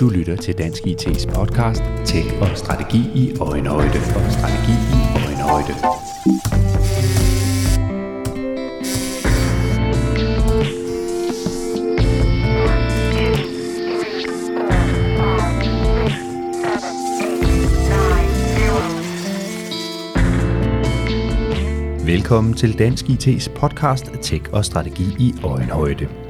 Du lytter til Dansk IT's podcast Tech og Strategi i Øjenhøjde og Strategi i Øjenhøjde. Velkommen til Dansk IT's podcast Tech og Strategi i Øjenhøjde.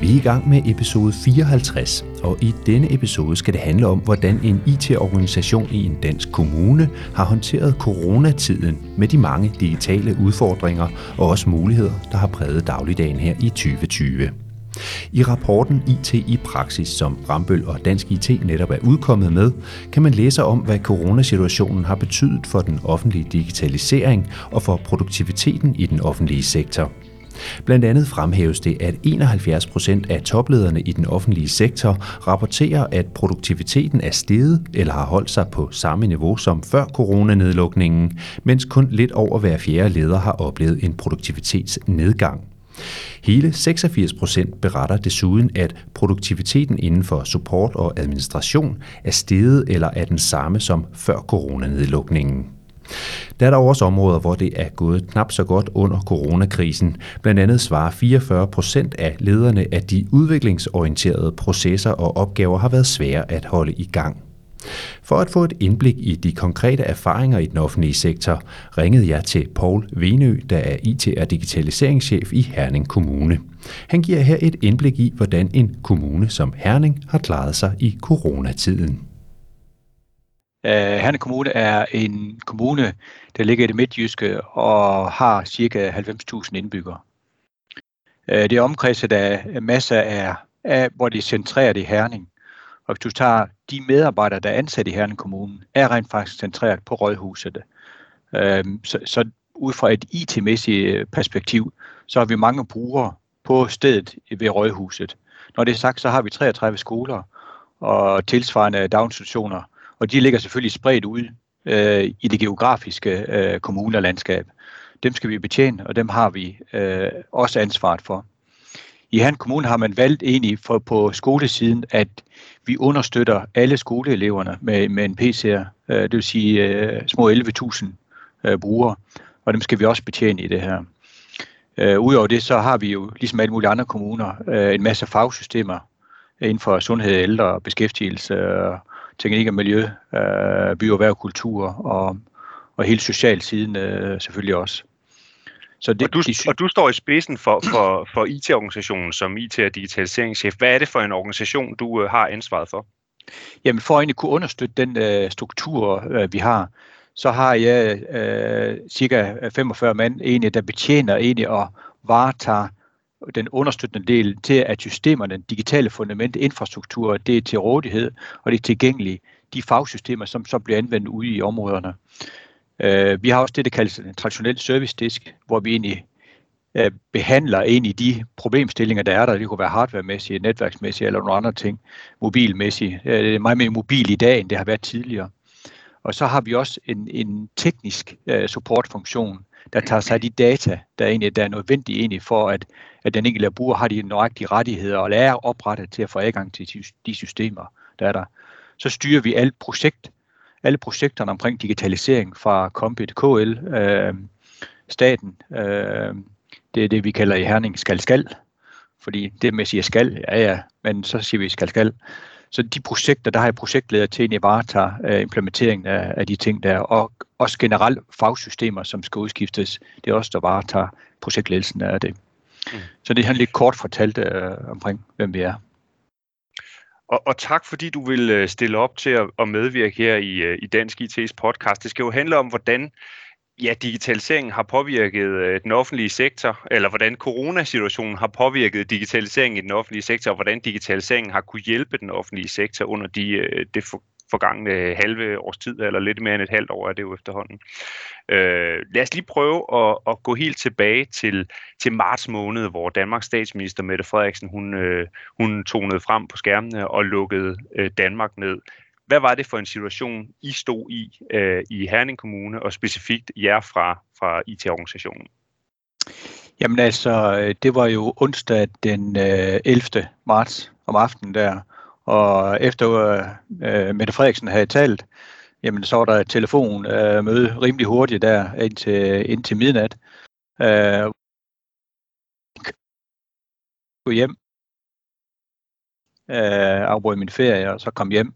Vi er i gang med episode 54, og i denne episode skal det handle om, hvordan en IT-organisation i en dansk kommune har håndteret coronatiden med de mange digitale udfordringer og også muligheder, der har præget dagligdagen her i 2020. I rapporten IT i praksis, som Rambøl og Dansk IT netop er udkommet med, kan man læse om, hvad coronasituationen har betydet for den offentlige digitalisering og for produktiviteten i den offentlige sektor. Blandt andet fremhæves det, at 71 procent af toplederne i den offentlige sektor rapporterer, at produktiviteten er steget eller har holdt sig på samme niveau som før coronanedlukningen, mens kun lidt over hver fjerde leder har oplevet en produktivitetsnedgang. Hele 86 procent beretter desuden, at produktiviteten inden for support og administration er steget eller er den samme som før coronanedlukningen. Der er der også områder, hvor det er gået knap så godt under coronakrisen. Blandt andet svarer 44 procent af lederne, at de udviklingsorienterede processer og opgaver har været svære at holde i gang. For at få et indblik i de konkrete erfaringer i den offentlige sektor, ringede jeg til Paul Venø, der er IT- og digitaliseringschef i Herning Kommune. Han giver her et indblik i, hvordan en kommune som Herning har klaret sig i coronatiden. Øh, Herne Kommune er en kommune, der ligger i det midtjyske og har ca. 90.000 indbyggere. Øh, det er omkredset af masser af, af, hvor det er centreret i Herning. Og hvis du tager de medarbejdere, der er ansat i Herning Kommune, er rent faktisk centreret på rådhuset. Øh, så, så ud fra et IT-mæssigt perspektiv, så har vi mange brugere på stedet ved rådhuset. Når det er sagt, så har vi 33 skoler og tilsvarende daginstitutioner, og de ligger selvfølgelig spredt ud øh, i det geografiske øh, kommunelandskab. Dem skal vi betjene, og dem har vi øh, også ansvaret for. I Han Kommune har man valgt egentlig for, på skolesiden, at vi understøtter alle skoleeleverne med, med en PC'er, øh, det vil sige øh, små 11.000 øh, brugere, og dem skal vi også betjene i det her. Øh, Udover det, så har vi jo, ligesom alle mulige andre kommuner, øh, en masse fagsystemer inden for sundhed, ældre, beskæftigelse, øh, teknik og miljø, øh, by- og erhvervskultur og, og hele socialsiden øh, selvfølgelig også. Så det, og, du, de, og du står i spidsen for, for, for IT-organisationen som IT- og digitaliseringschef. Hvad er det for en organisation, du øh, har ansvaret for? Jamen for at egentlig kunne understøtte den øh, struktur, øh, vi har, så har jeg øh, cirka 45 mand, egentlig, der betjener egentlig og varetager den understøttende del til, at systemerne, den digitale fundament, infrastruktur, det er til rådighed, og det er tilgængeligt. De fagsystemer, som så bliver anvendt ude i områderne. Øh, vi har også det, der kaldes en traditionel service disk, hvor vi egentlig øh, behandler i de problemstillinger, der er der. Det kunne være hardwaremæssige, netværksmæssige eller nogle andre ting, mobilmæssige. Øh, det er meget mere mobil i dag, end det har været tidligere. Og så har vi også en, en teknisk øh, supportfunktion, der tager sig af de data, der, egentlig, der er nødvendige egentlig for, at, at den enkelte bruger har de nøjagtige rettigheder og er oprettet til at få adgang til de systemer, der er der. Så styrer vi alt projekt alle projekterne omkring digitalisering fra Compit, KL, øh, staten, øh, det er det, vi kalder i Herning skal-skal, fordi det med at sige skal, ja ja, men så siger vi skal-skal. Så de projekter, der har jeg projektleder til at varetage øh, implementeringen af, af de ting der, og også generelt fagsystemer, som skal udskiftes, det er også der varetager projektledelsen af det. Mm. Så det er lidt kort fortalt øh, omkring, hvem vi er. Og, og tak fordi du vil øh, stille op til at, at medvirke her i, øh, i Dansk IT's podcast. Det skal jo handle om, hvordan ja, digitaliseringen har påvirket øh, den offentlige sektor, eller hvordan coronasituationen har påvirket digitaliseringen i den offentlige sektor, og hvordan digitaliseringen har kunne hjælpe den offentlige sektor under de, øh, det forgangne øh, halve års tid, eller lidt mere end et halvt år er det jo efterhånden. Øh, lad os lige prøve at, at gå helt tilbage til, til marts måned, hvor Danmarks statsminister Mette Frederiksen, hun, øh, hun tonede frem på skærmene og lukkede øh, Danmark ned. Hvad var det for en situation, I stod i øh, i Herning Kommune, og specifikt jer fra, fra IT-organisationen? Jamen altså, øh, det var jo onsdag den øh, 11. marts om aftenen der, og efter øh, Mette Frederiksen havde talt, jamen så var der et telefonmøde øh, rimelig hurtigt der indtil, indtil midnat. Øh, gå hjem, øh, afbrød min ferie og så kom hjem.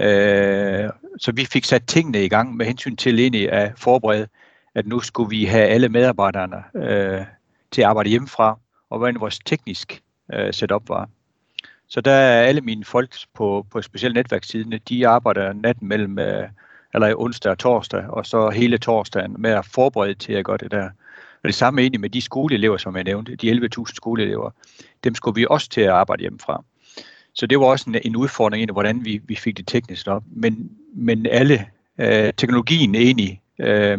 Øh, så vi fik sat tingene i gang med hensyn til egentlig at forberede, at nu skulle vi have alle medarbejderne uh, til at arbejde hjemmefra, og hvordan vores teknisk øh, setup var. Så der er alle mine folk på, på specielt netværkssiden, de arbejder natten mellem, øh, eller onsdag og torsdag, og så hele torsdagen med at forberede til at gøre det der. Og det samme egentlig med de skoleelever, som jeg nævnte, de 11.000 skoleelever, dem skulle vi også til at arbejde hjemmefra. Så det var også en, en udfordring egentlig, hvordan vi, vi fik det teknisk op. Men, men alle, øh, teknologien egentlig, øh,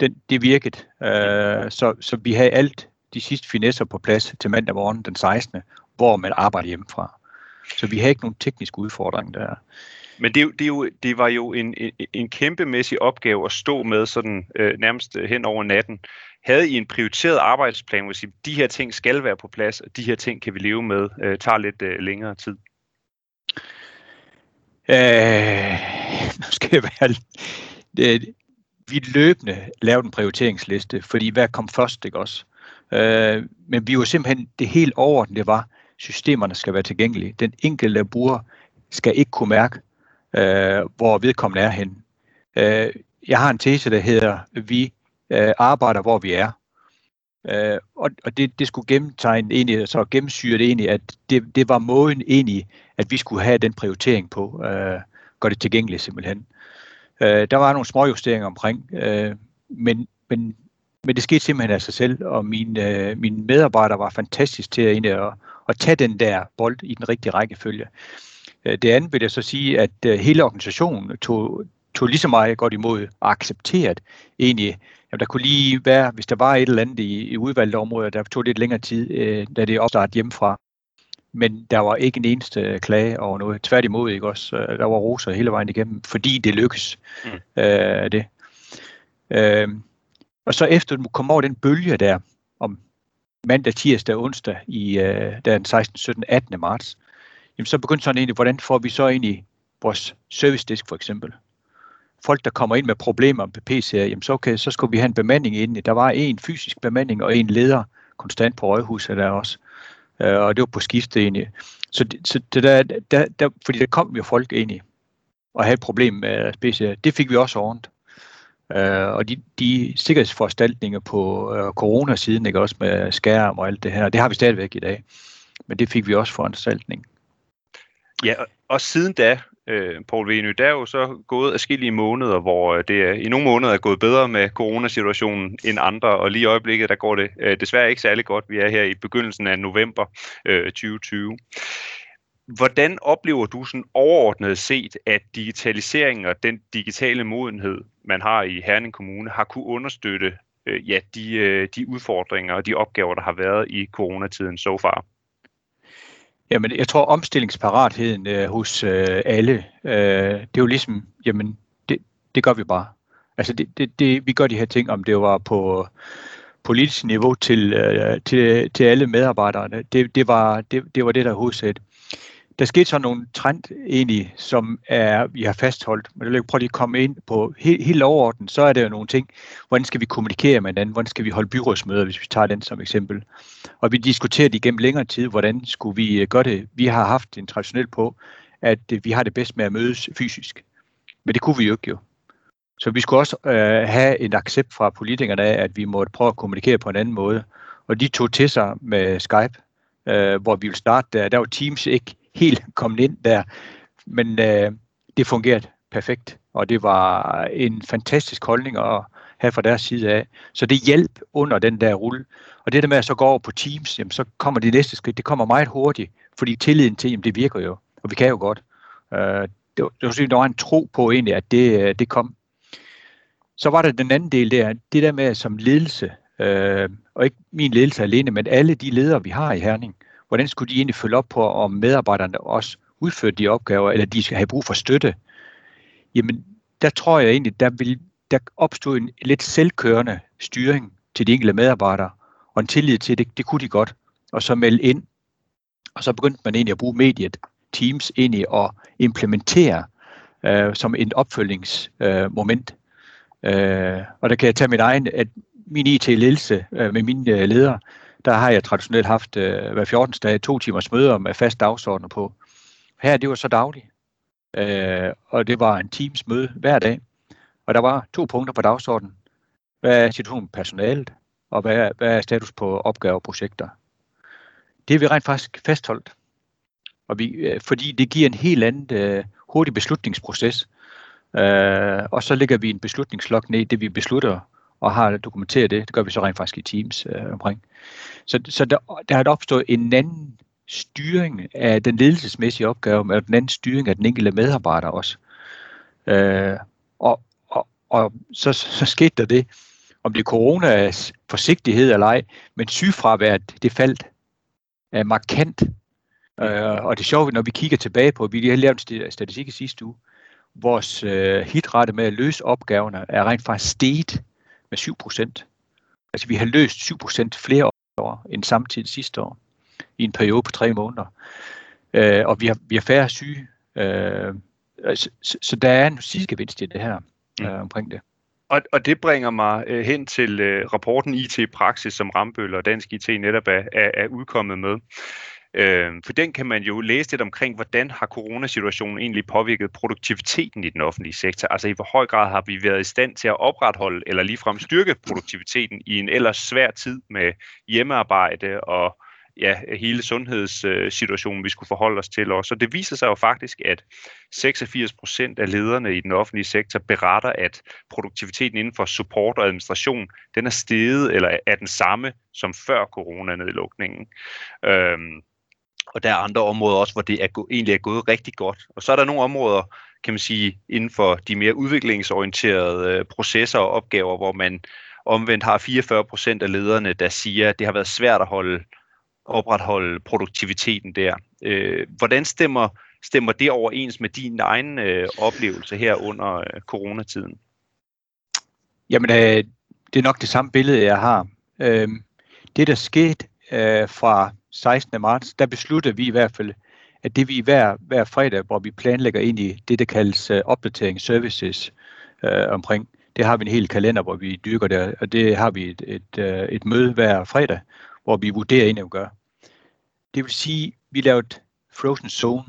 den, det virkede. Øh, så, så vi havde alt de sidste finesser på plads til mandag morgen den 16 hvor man arbejder hjemmefra. Så vi havde ikke nogen teknisk udfordring der. Men det, det, jo, det var jo en, en, en kæmpemæssig opgave at stå med sådan øh, nærmest hen over natten. Havde I en prioriteret arbejdsplan, hvor sige, de her ting skal være på plads, og de her ting kan vi leve med, øh, tager lidt øh, længere tid? Øh, nu skal jeg være... Det, vi løbende lavede en prioriteringsliste, fordi hvad kom først, ikke også? Øh, men vi var simpelthen, det helt overordnede var, systemerne skal være tilgængelige. Den enkelte bruger skal ikke kunne mærke, øh, hvor vedkommende er henne. Øh, jeg har en tese, der hedder, vi øh, arbejder, hvor vi er. Øh, og og det, det skulle gennemtegne egentlig, så gennemsyre det egentlig, at det, det var måden egentlig, at vi skulle have den prioritering på, øh, gøre det tilgængeligt simpelthen. Øh, der var nogle små justeringer omkring, øh, men, men, men det skete simpelthen af sig selv, og mine, øh, mine medarbejdere var fantastisk til at, at at tage den der bold i den rigtige rækkefølge. Øh, det andet vil jeg så sige, at øh, hele organisationen tog, tog lige så meget godt imod og accepteret egentlig, at der kunne lige være, hvis der var et eller andet i, i udvalgte områder, der tog lidt længere tid, øh, da det opstartede hjemmefra. Men der var ikke en eneste klage over noget. Tværtimod, ikke også? Der var roser hele vejen igennem, fordi det lykkes. Mm. Øh, det. Øh, og så efter du kom over den bølge der, om mandag, tirsdag og onsdag i øh, den 16, 17, 18. marts, jamen så begyndte sådan egentlig, hvordan får vi så egentlig vores service desk for eksempel. Folk, der kommer ind med problemer med PC'er, jamen så, okay, så skulle vi have en bemanding inde. Der var en fysisk bemanding og en leder konstant på Røghuset der også. Øh, og det var på skift egentlig. Så, så det der, der, der, fordi der kom jo folk ind i og havde et problem med PC'er. Det fik vi også ordentligt. Øh, og de, de sikkerhedsforanstaltninger på øh, coronasiden, ikke også med skærm og alt det her, det har vi stadigvæk i dag. Men det fik vi også foranstaltning. Ja, og siden da, øh, Paul Venø, der er jo så gået afskillige måneder, hvor øh, det er, i nogle måneder er gået bedre med coronasituationen end andre, og lige i øjeblikket, der går det øh, desværre ikke særlig godt. Vi er her i begyndelsen af november øh, 2020. Hvordan oplever du sådan overordnet set, at digitaliseringen og den digitale modenhed, man har i Herning Kommune, har kunne understøtte øh, ja, de, øh, de udfordringer og de opgaver, der har været i coronatiden so far? Jamen, jeg tror omstillingsparatheden øh, hos øh, alle, øh, det er jo ligesom, jamen, det, det gør vi bare. Altså, det, det, det, vi gør de her ting, om det var på politisk niveau til, øh, til, til alle medarbejderne. Det, det, var, det, det var det, der hovedsæt der skete så nogle trend egentlig, som er, vi har fastholdt. Men jeg vil prøve lige at komme ind på helt, helt overordnet, så er der jo nogle ting. Hvordan skal vi kommunikere med hinanden? Hvordan skal vi holde byrådsmøder, hvis vi tager den som eksempel? Og vi diskuterer det igennem længere tid, hvordan skulle vi øh, gøre det? Vi har haft en traditionel på, at øh, vi har det bedst med at mødes fysisk. Men det kunne vi jo ikke jo. Så vi skulle også øh, have en accept fra politikerne af, at vi måtte prøve at kommunikere på en anden måde. Og de tog til sig med Skype, øh, hvor vi vil starte der. Der var Teams ikke helt kommet ind der. Men øh, det fungerede perfekt, og det var en fantastisk holdning at have fra deres side af. Så det hjælp under den der rulle. Og det der med at så gå over på Teams, jamen, så kommer det næste skridt, det kommer meget hurtigt, fordi tilliden til, jamen, det virker jo, og vi kan jo godt. Øh, det, var, det var, der var en tro på egentlig, at det, øh, det kom. Så var der den anden del der, det der med som ledelse, øh, og ikke min ledelse alene, men alle de ledere, vi har i Herning, hvordan skulle de egentlig følge op på, om medarbejderne også udfører de opgaver, eller de skal have brug for støtte? Jamen, der tror jeg egentlig, der vil der opstod en lidt selvkørende styring til de enkelte medarbejdere, og en tillid til, at det, det kunne de godt, og så melde ind. Og så begyndte man egentlig at bruge mediet, Teams, egentlig at implementere øh, som en opfølgningsmoment. Øh, og der kan jeg tage min egen, at min IT-ledelse øh, med mine øh, ledere, der har jeg traditionelt haft øh, hver 14. dag to timers møder med fast dagsordner på. Her det var så dagligt, øh, og det var en times møde hver dag. Og der var to punkter på dagsordenen. Hvad er situationen med personalet, og hvad er, hvad er status på opgaver og projekter? Det har vi rent faktisk fastholdt. Og vi, øh, fordi det giver en helt anden øh, hurtig beslutningsproces. Øh, og så lægger vi en beslutningslog ned, det vi beslutter, og har dokumenteret det. Det gør vi så rent faktisk i Teams øh, omkring. Så, så der, der er opstået en anden styring af den ledelsesmæssige opgave, og den anden styring af den enkelte medarbejder også. Øh, og, og, og så, så skete der det, om det er coronas forsigtighed eller ej, men sygefraværet, det faldt er markant. Øh, og det er sjovt, når vi kigger tilbage på, vi har lavet en statistik i sidste uge, vores øh, hitrate med at løse opgaverne er rent faktisk steget med 7 procent. Altså vi har løst 7 procent flere år end samtidig sidste år i en periode på tre måneder. Øh, og vi har, vi har færre syge. Øh, så, så der er en sidgevinst i det her mm. øh, omkring det. Og, og det bringer mig øh, hen til øh, rapporten IT-praksis, som Rambøl og Dansk IT netop er, er, er udkommet med. Øh, for den kan man jo læse lidt omkring, hvordan har coronasituationen egentlig påvirket produktiviteten i den offentlige sektor? Altså i hvor høj grad har vi været i stand til at opretholde eller ligefrem styrke produktiviteten i en ellers svær tid med hjemmearbejde og ja, hele sundhedssituationen, vi skulle forholde os til også. Og det viser sig jo faktisk, at 86 procent af lederne i den offentlige sektor beretter, at produktiviteten inden for support og administration, den er steget eller er den samme som før coronanedlukningen. Øhm, og der er andre områder også, hvor det er, egentlig er gået rigtig godt. Og så er der nogle områder, kan man sige, inden for de mere udviklingsorienterede øh, processer og opgaver, hvor man omvendt har 44 procent af lederne, der siger, at det har været svært at holde opretholde produktiviteten der. Øh, hvordan stemmer, stemmer det overens med din egen øh, oplevelse her under øh, coronatiden? Jamen, øh, det er nok det samme billede, jeg har. Øh, det, der skete øh, fra 16. marts, der besluttede vi i hvert fald, at det vi hver, hver fredag, hvor vi planlægger ind i det, der kaldes øh, opdatering services øh, omkring, det har vi en hel kalender, hvor vi dykker der, og det har vi et, et, øh, et møde hver fredag, hvor vi vurderer ind vi gør. Det vil sige, vi lavede frozen zone.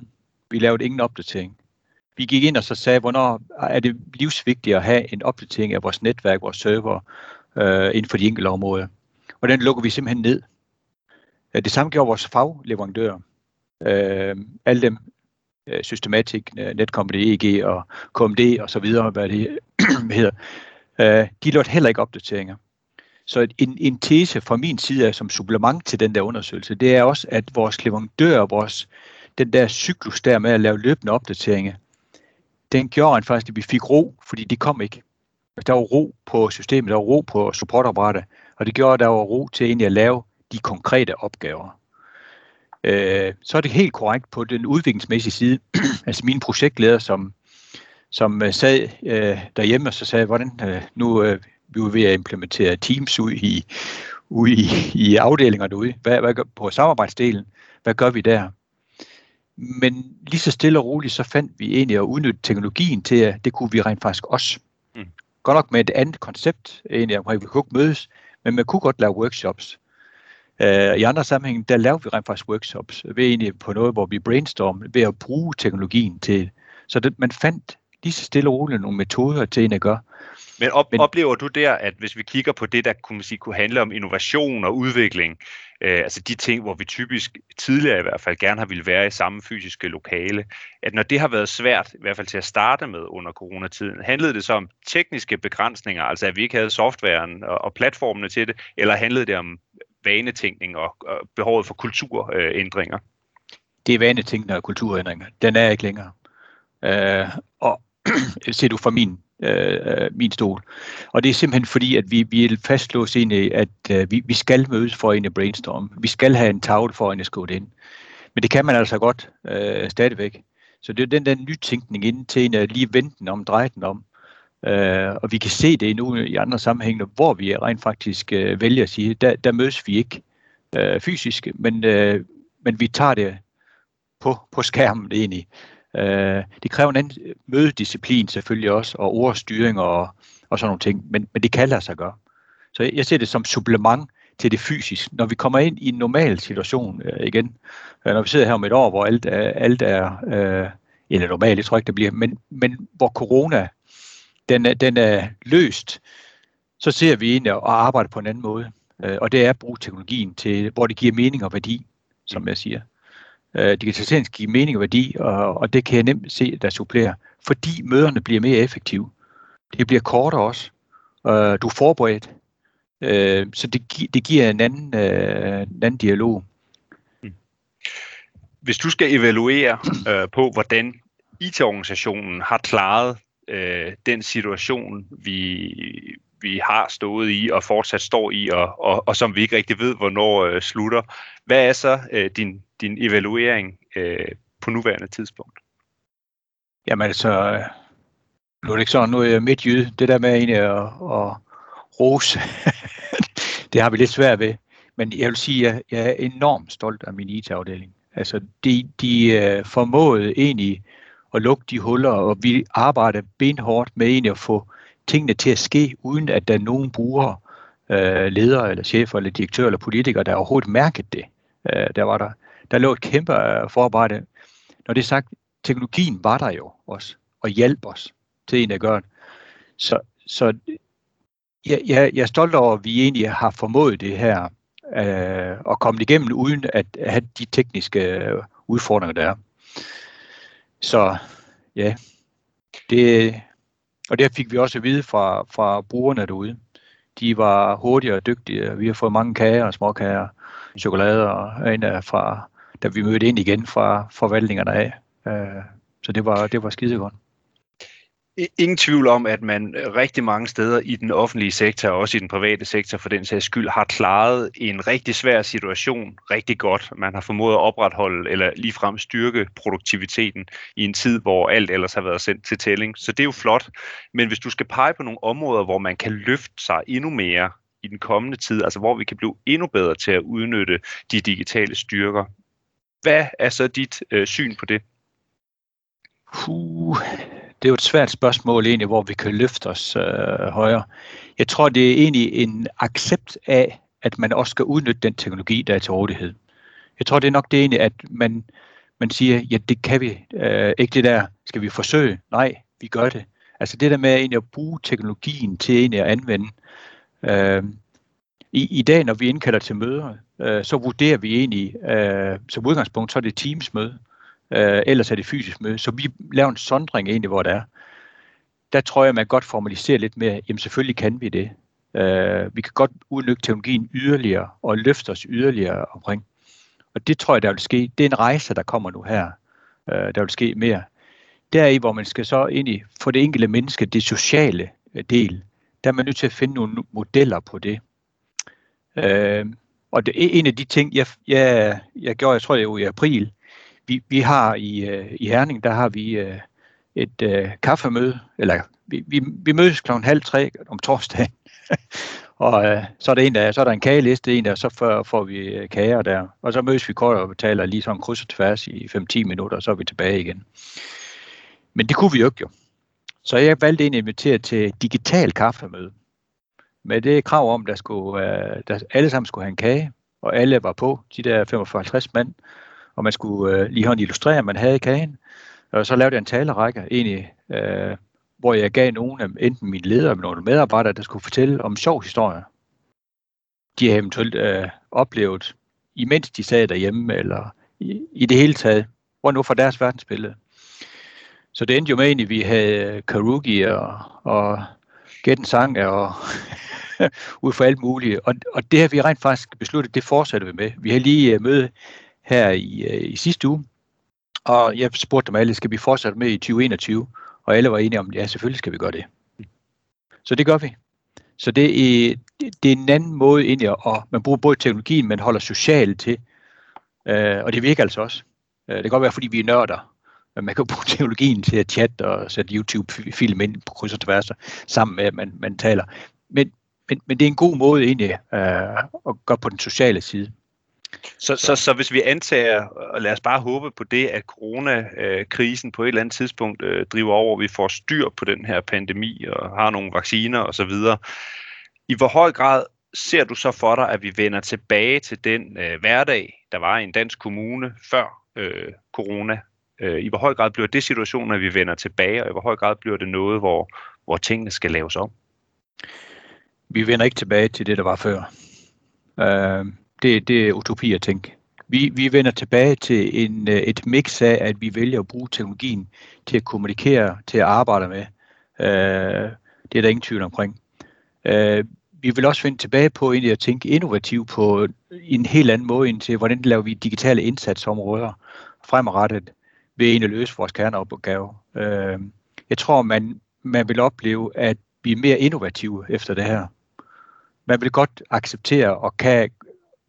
Vi lavede ingen opdatering. Vi gik ind og så sagde, hvornår er det livsvigtigt at have en opdatering af vores netværk, vores server, øh, inden for de enkelte områder. Og den lukker vi simpelthen ned. Øh, det samme gjorde vores fagleverandører. Øh, alle dem, øh, Systematic, øh, Netcompany, EG og KMD og så videre, hvad det hedder, øh, de lavede heller ikke opdateringer. Så en, en tese fra min side er som supplement til den der undersøgelse, det er også, at vores leverandør, vores, den der cyklus der med at lave løbende opdateringer, den gjorde faktisk, at vi fik ro, fordi de kom ikke. Altså, der var ro på systemet, der var ro på supportapparatet, og det gjorde, at der var ro til egentlig at lave de konkrete opgaver. Øh, så er det helt korrekt på den udviklingsmæssige side. altså mine projektleder, som, som øh, sad øh, derhjemme og så sagde, hvordan øh, nu øh, vi var ved at implementere Teams ud i, ud i, i afdelinger derude. Hvad, hvad gør, på samarbejdsdelen, hvad gør vi der? Men lige så stille og roligt, så fandt vi egentlig at udnytte teknologien til, at det kunne vi rent faktisk også. Mm. Godt nok med et andet koncept, egentlig omkring, vi kunne ikke mødes, men man kunne godt lave workshops. Uh, I andre sammenhæng, der lavede vi rent faktisk workshops, ved egentlig på noget, hvor vi brainstorm ved at bruge teknologien til. Så det, man fandt lige så stille og roligt nogle metoder til at gøre. Men, op, Men oplever du der, at hvis vi kigger på det, der kunne, man sige, kunne handle om innovation og udvikling, øh, altså de ting, hvor vi typisk tidligere i hvert fald gerne har ville være i samme fysiske lokale, at når det har været svært, i hvert fald til at starte med under coronatiden, handlede det så om tekniske begrænsninger, altså at vi ikke havde softwaren og, og platformene til det, eller handlede det om vanetænkning og, og behovet for kulturændringer? Det er vanetænkning og kulturændringer. Den er ikke længere. Øh, og ser du fra min øh, øh, min stol. Og det er simpelthen fordi, at vi, vi er fastlåst ind i, at øh, vi, vi skal mødes for en brainstorm. Vi skal have en tavle for en at skrive det ind. Men det kan man altså godt øh, stadigvæk. Så det er den der nytænkning inden til en at lige vente den om, dreje den om. Øh, og vi kan se det nu i andre sammenhænge, hvor vi rent faktisk øh, vælger at sige, der, der mødes vi ikke øh, fysisk, men, øh, men vi tager det på, på skærmen egentlig. Øh, det kræver en anden øh, mødedisciplin selvfølgelig også, og ordstyring og, og sådan nogle ting, men, men det kan lade sig gøre. Så jeg ser det som supplement til det fysisk. Når vi kommer ind i en normal situation øh, igen, øh, når vi sidder her om et år, hvor alt er, alt er øh, eller normalt, det tror ikke det bliver, men, men hvor corona den er, den er løst, så ser vi ind og arbejder på en anden måde. Øh, og det er at bruge teknologien til, hvor det giver mening og værdi, som jeg siger. Øh, digitalisering skal give mening og værdi, og, og det kan jeg nemt se, der supplerer, fordi møderne bliver mere effektive. Det bliver kortere også. Øh, du er forberedt. Så det, gi- det giver en anden, en anden dialog. Hmm. Hvis du skal evaluere øh, på, hvordan IT-organisationen har klaret øh, den situation, vi, vi har stået i og fortsat står i, og, og, og som vi ikke rigtig ved, hvornår øh, slutter. Hvad er så øh, din, din evaluering øh, på nuværende tidspunkt? Jamen altså, øh, nu er det ikke sådan, nu er jeg midtjyde. Det der med egentlig at, at rose, det har vi lidt svært ved. Men jeg vil sige, at jeg er enormt stolt af min IT-afdeling. Altså, de, de øh, formåede egentlig at lukke de huller, og vi arbejder benhårdt med egentlig at få tingene til at ske, uden at der er nogen brugere, øh, ledere eller chefer eller direktører eller politikere, der overhovedet mærket det. Øh, der var der, der lå et kæmpe øh, forarbejde. Når det er sagt, teknologien var der jo også, og hjalp os til en at gøre det. Så, så jeg, jeg, jeg er stolt over, at vi egentlig har formået det her, øh, og komme igennem uden at have de tekniske øh, udfordringer, der er. Så ja, det, og det fik vi også at vide fra, fra brugerne derude. De var hurtige og dygtige. Vi har fået mange kager og småkager, chokolader og en af fra, da vi mødte ind igen fra forvaltningerne af. Øh, så det var, det var skidegodt. Ingen tvivl om, at man rigtig mange steder i den offentlige sektor, og også i den private sektor for den sags skyld, har klaret en rigtig svær situation rigtig godt. Man har formået at opretholde eller ligefrem styrke produktiviteten i en tid, hvor alt ellers har været sendt til tælling. Så det er jo flot. Men hvis du skal pege på nogle områder, hvor man kan løfte sig endnu mere i den kommende tid, altså hvor vi kan blive endnu bedre til at udnytte de digitale styrker, hvad er så dit øh, syn på det? Puh, det er jo et svært spørgsmål egentlig, hvor vi kan løfte os øh, højere. Jeg tror, det er egentlig en accept af, at man også skal udnytte den teknologi, der er til rådighed. Jeg tror, det er nok det egentlig, at man, man siger, ja, det kan vi. Øh, ikke det der, skal vi forsøge? Nej, vi gør det. Altså det der med egentlig at bruge teknologien til egentlig at anvende. Øh, i, I dag, når vi indkalder til møder, øh, så vurderer vi egentlig, øh, som udgangspunkt, så er det Teams-møde. Øh, ellers er det fysisk møde. Så vi laver en sondring egentlig, hvor det er. Der tror jeg, man godt formaliserer lidt mere, jamen selvfølgelig kan vi det. Øh, vi kan godt udnytte teknologien yderligere og løfte os yderligere omkring. Og det tror jeg, der vil ske. Det er en rejse, der kommer nu her. Øh, der vil ske mere. Der i, hvor man skal så ind i, for det enkelte menneske, det sociale øh, del, der er man nødt til at finde nogle modeller på det. Øh, og det er en af de ting, jeg, jeg, jeg gjorde, jeg tror det var i april, vi, vi har i, øh, i Herning, der har vi øh, et øh, kaffemøde, eller vi, vi, vi mødes klokken halv tre om torsdagen, og øh, så er der en der, så er der en kageliste, en der, så får, får vi øh, kager der, og så mødes vi kort og betaler lige sådan kryds og tværs i 5-10 minutter, og så er vi tilbage igen. Men det kunne vi jo ikke jo. Så jeg valgte en at invitere til digital kaffemøde. Med det krav om, der skulle, øh, der alle sammen skulle have en kage, og alle var på, de der 45-50 mand og man skulle øh, lige hånd illustrere, at man havde i kagen. Og så lavede jeg en talerække, egentlig, øh, hvor jeg gav nogle af enten mine ledere eller nogle medarbejdere, der skulle fortælle om sjov historie. De har eventuelt øh, oplevet, imens de sad derhjemme, eller i, i det hele taget, hvor nu for deres verdensbillede. Så det endte jo med, at vi havde øh, Karugi og, og Gæt en sang og ud for alt muligt. Og, og det har vi rent faktisk besluttet, det fortsætter vi med. Vi har lige øh, møde her i, øh, i sidste uge, og jeg spurgte dem alle, skal vi fortsætte med i 2021? Og alle var enige om, ja, selvfølgelig skal vi gøre det. Så det gør vi. Så det er, det er en anden måde ind at man bruger både teknologien, men holder socialt til. Øh, og det virker altså også. Øh, det kan godt være, fordi vi er nørder, Men man kan bruge teknologien til at chatte og sætte YouTube-film ind på kryds og tværs, sammen med, at man, man taler. Men, men, men det er en god måde egentlig øh, at gøre på den sociale side. Så, så, så hvis vi antager, og lad os bare håbe på det, at coronakrisen på et eller andet tidspunkt øh, driver over, og vi får styr på den her pandemi og har nogle vacciner osv., i hvor høj grad ser du så for dig, at vi vender tilbage til den øh, hverdag, der var i en dansk kommune før øh, corona? Øh, I hvor høj grad bliver det situationen, at vi vender tilbage, og i hvor høj grad bliver det noget, hvor, hvor tingene skal laves om? Vi vender ikke tilbage til det, der var før. Øh, det, det er utopi at tænke. Vi, vi vender tilbage til en, øh, et mix af, at vi vælger at bruge teknologien til at kommunikere, til at arbejde med. Øh, det er der ingen tvivl omkring. Øh, vi vil også vende tilbage på egentlig at tænke innovativt på en helt anden måde ind til, hvordan laver vi digitale indsatsområder fremadrettet ved egentlig at løse vores kerneopgave. Øh, jeg tror, man, man vil opleve, at vi er mere innovative efter det her. Man vil godt acceptere og kan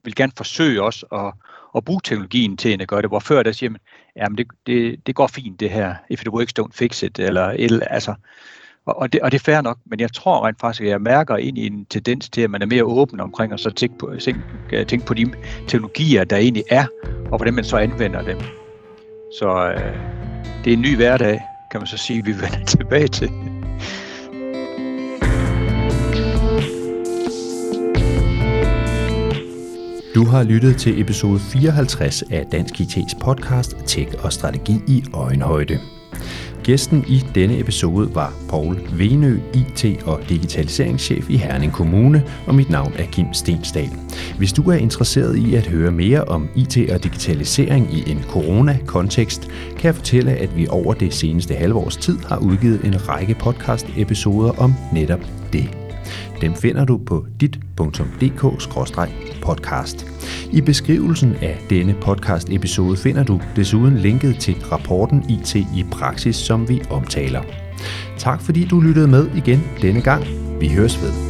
vil gerne forsøge også at, at bruge teknologien til at gøre det, hvor før der siger man, jamen det, det, det går fint det her, if it works, don't fix it, eller, eller altså, og, og, det, og det er fair nok, men jeg tror rent faktisk, at jeg mærker ind i en tendens til, at man er mere åben omkring, og så tænke på, tænke, øh, tænke på de teknologier, der egentlig er, og hvordan man så anvender dem. Så øh, det er en ny hverdag, kan man så sige, vi vender tilbage til. Du har lyttet til episode 54 af Dansk IT's podcast Tech og Strategi i Øjenhøjde. Gæsten i denne episode var Paul Venø, IT- og digitaliseringschef i Herning Kommune, og mit navn er Kim Stensdal. Hvis du er interesseret i at høre mere om IT og digitalisering i en corona-kontekst, kan jeg fortælle, at vi over det seneste halvårs tid har udgivet en række podcast-episoder om netop det. Dem finder du på dit.dk podcast. I beskrivelsen af denne podcast episode finder du desuden linket til rapporten IT i praksis, som vi omtaler. Tak fordi du lyttede med igen denne gang. Vi høres ved.